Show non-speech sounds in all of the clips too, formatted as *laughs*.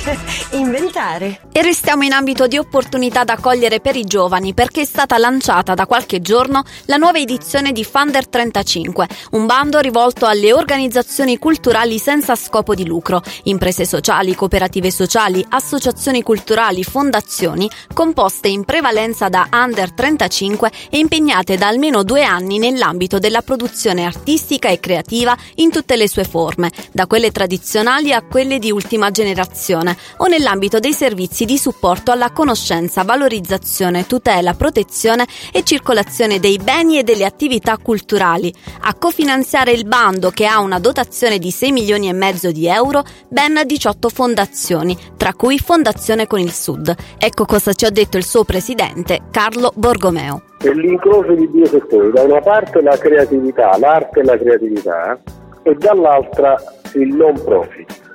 *laughs* inventare. E restiamo in ambito di opportunità da cogliere per i giovani perché è stata lanciata da qualche giorno la nuova edizione di Funder 35, un bando rivolto alle organizzazioni culturali senza scopo di lucro, imprese sociali, cooperative sociali, associazioni culturali, fondazioni, composte in prevalenza da under 35 e impegnate da almeno due anni nell'ambito della produzione artistica e creativa in tutte le sue forme, da quelle tradizionali a quelle di ultima generazione o nell'ambito dei servizi di supporto alla conoscenza, valorizzazione, tutela, protezione e circolazione dei beni e delle attività culturali. A cofinanziare il bando che ha una dotazione di 6 milioni e mezzo di euro, ben 18 fondazioni, tra cui Fondazione con il Sud. Ecco cosa ci ha detto il suo presidente Carlo Borgomeo. È l'incrocio di due settori, da una parte la creatività, l'arte e la creatività e dall'altra il non profit.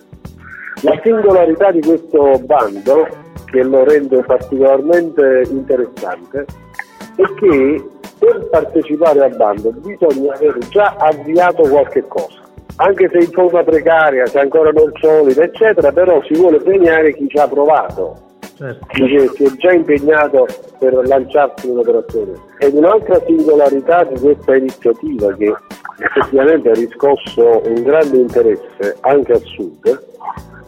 La singolarità di questo bando, che lo rende particolarmente interessante, è che per partecipare al bando bisogna aver già avviato qualche cosa. Anche se in forma precaria, se ancora non solida, eccetera, però si vuole premiare chi ci ha provato, certo. chi si è già impegnato per lanciarsi in un'operazione. Ed un'altra singolarità di questa iniziativa che effettivamente ha riscosso un grande interesse anche al sud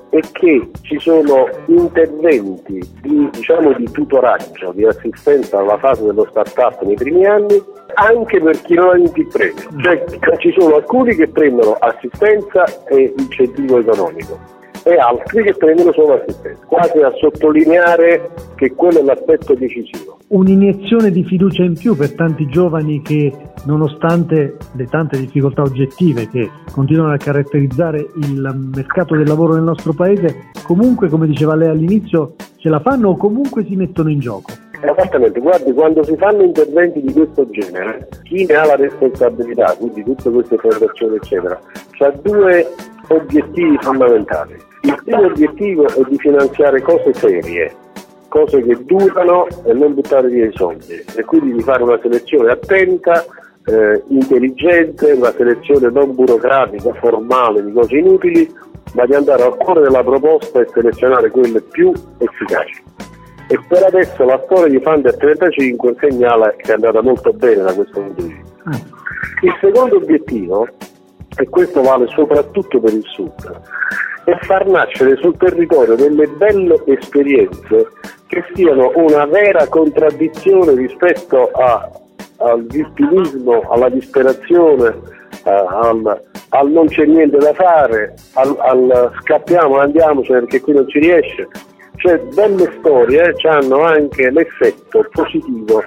è che ci sono interventi di, diciamo, di tutoraggio, di assistenza alla fase dello start-up nei primi anni, anche per chi non ha il premio. Cioè ci sono alcuni che prendono assistenza e incentivo economico e altri che prendono solo assistenza, quasi a sottolineare che quello è l'aspetto decisivo. Un'iniezione di fiducia in più per tanti giovani che, nonostante le tante difficoltà oggettive che continuano a caratterizzare il mercato del lavoro nel nostro paese, comunque, come diceva lei all'inizio, ce la fanno o comunque si mettono in gioco. Esattamente, guardi, quando si fanno interventi di questo genere, chi ne ha la responsabilità, quindi tutte queste fondazioni eccetera, ha due obiettivi fondamentali. Il primo obiettivo è di finanziare cose serie, cose che durano e non buttare via i soldi e quindi di fare una selezione attenta, eh, intelligente, una selezione non burocratica, formale di cose inutili, ma di andare al cuore della proposta e selezionare quelle più efficaci. E per adesso la storia di Funder 35 segnala che è andata molto bene da questo punto di vista. Ah. Il secondo obiettivo e questo vale soprattutto per il sud, è far nascere sul territorio delle belle esperienze che siano una vera contraddizione rispetto a, al vittimismo, alla disperazione, eh, al, al, non c'è niente da fare, al, al scappiamo, andiamocene perché qui non ci riesce. Cioè belle storie eh, hanno anche l'effetto positivo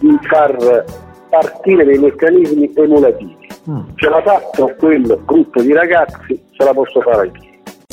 di far partire dei meccanismi emulativi. Mm. Ce l'ha fatto quel gruppo di ragazzi, ce la posso fare anch'io.